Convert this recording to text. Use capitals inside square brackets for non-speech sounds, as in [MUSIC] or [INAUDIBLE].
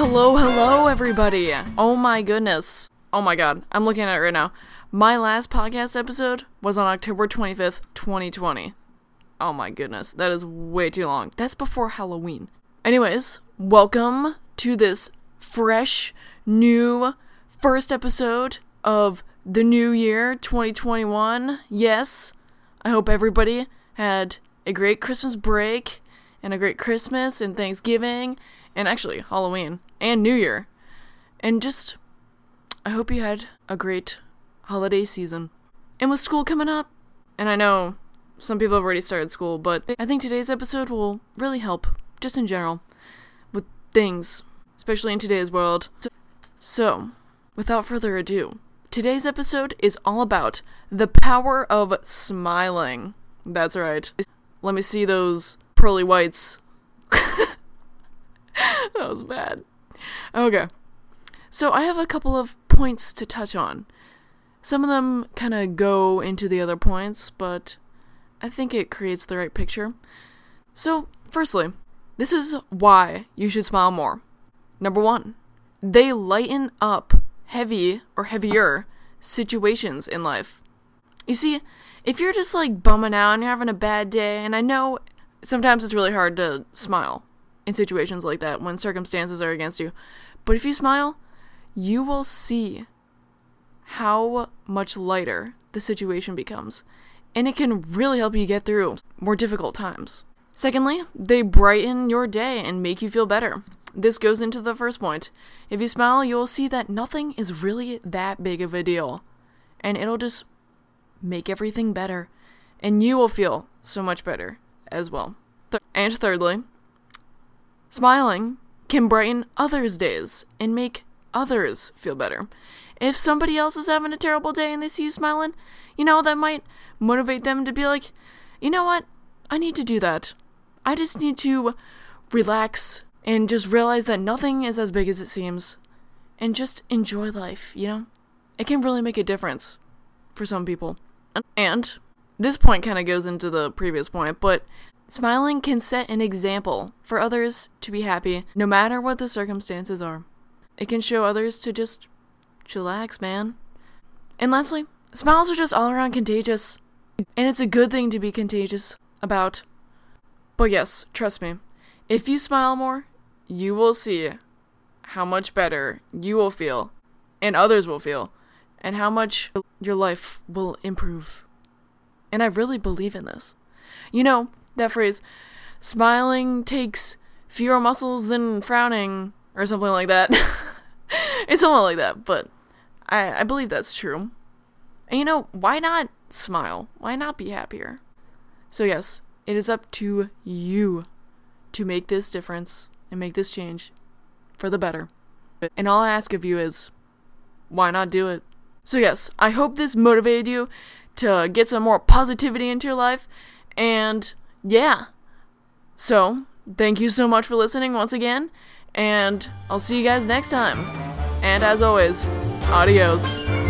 Hello, hello, everybody. Oh my goodness. Oh my god, I'm looking at it right now. My last podcast episode was on October 25th, 2020. Oh my goodness, that is way too long. That's before Halloween. Anyways, welcome to this fresh, new first episode of the new year 2021. Yes, I hope everybody had a great Christmas break and a great Christmas and Thanksgiving and actually Halloween and New Year. And just, I hope you had a great holiday season. And with school coming up, and I know some people have already started school, but I think today's episode will really help, just in general, with things, especially in today's world. So, without further ado, today's episode is all about the power of smiling. That's right. Let me see those pearly whites. [LAUGHS] that was bad. Okay. So I have a couple of points to touch on. Some of them kind of go into the other points, but I think it creates the right picture. So, firstly, this is why you should smile more. Number one, they lighten up heavy or heavier situations in life. You see, if you're just like bumming out and you're having a bad day, and I know sometimes it's really hard to smile in situations like that when circumstances are against you, but if you smile, you will see how much lighter the situation becomes, and it can really help you get through more difficult times. Secondly, they brighten your day and make you feel better. This goes into the first point. If you smile, you'll see that nothing is really that big of a deal, and it'll just make everything better, and you will feel so much better as well. Th- and thirdly, smiling can brighten others' days and make others feel better. If somebody else is having a terrible day and they see you smiling, you know, that might motivate them to be like, you know what? I need to do that. I just need to relax and just realize that nothing is as big as it seems and just enjoy life, you know? It can really make a difference for some people. And this point kind of goes into the previous point, but smiling can set an example for others to be happy no matter what the circumstances are. It can show others to just chillax, man. And lastly, smiles are just all around contagious. And it's a good thing to be contagious about. But yes, trust me, if you smile more, you will see how much better you will feel, and others will feel, and how much your life will improve. And I really believe in this. You know, that phrase, smiling takes fewer muscles than frowning, or something like that. [LAUGHS] it's something like that, but I, I believe that's true. And you know, why not smile? Why not be happier? So, yes, it is up to you to make this difference and make this change for the better. And all I ask of you is, why not do it? So, yes, I hope this motivated you to get some more positivity into your life. And yeah. So, thank you so much for listening once again. And I'll see you guys next time. And as always, adios.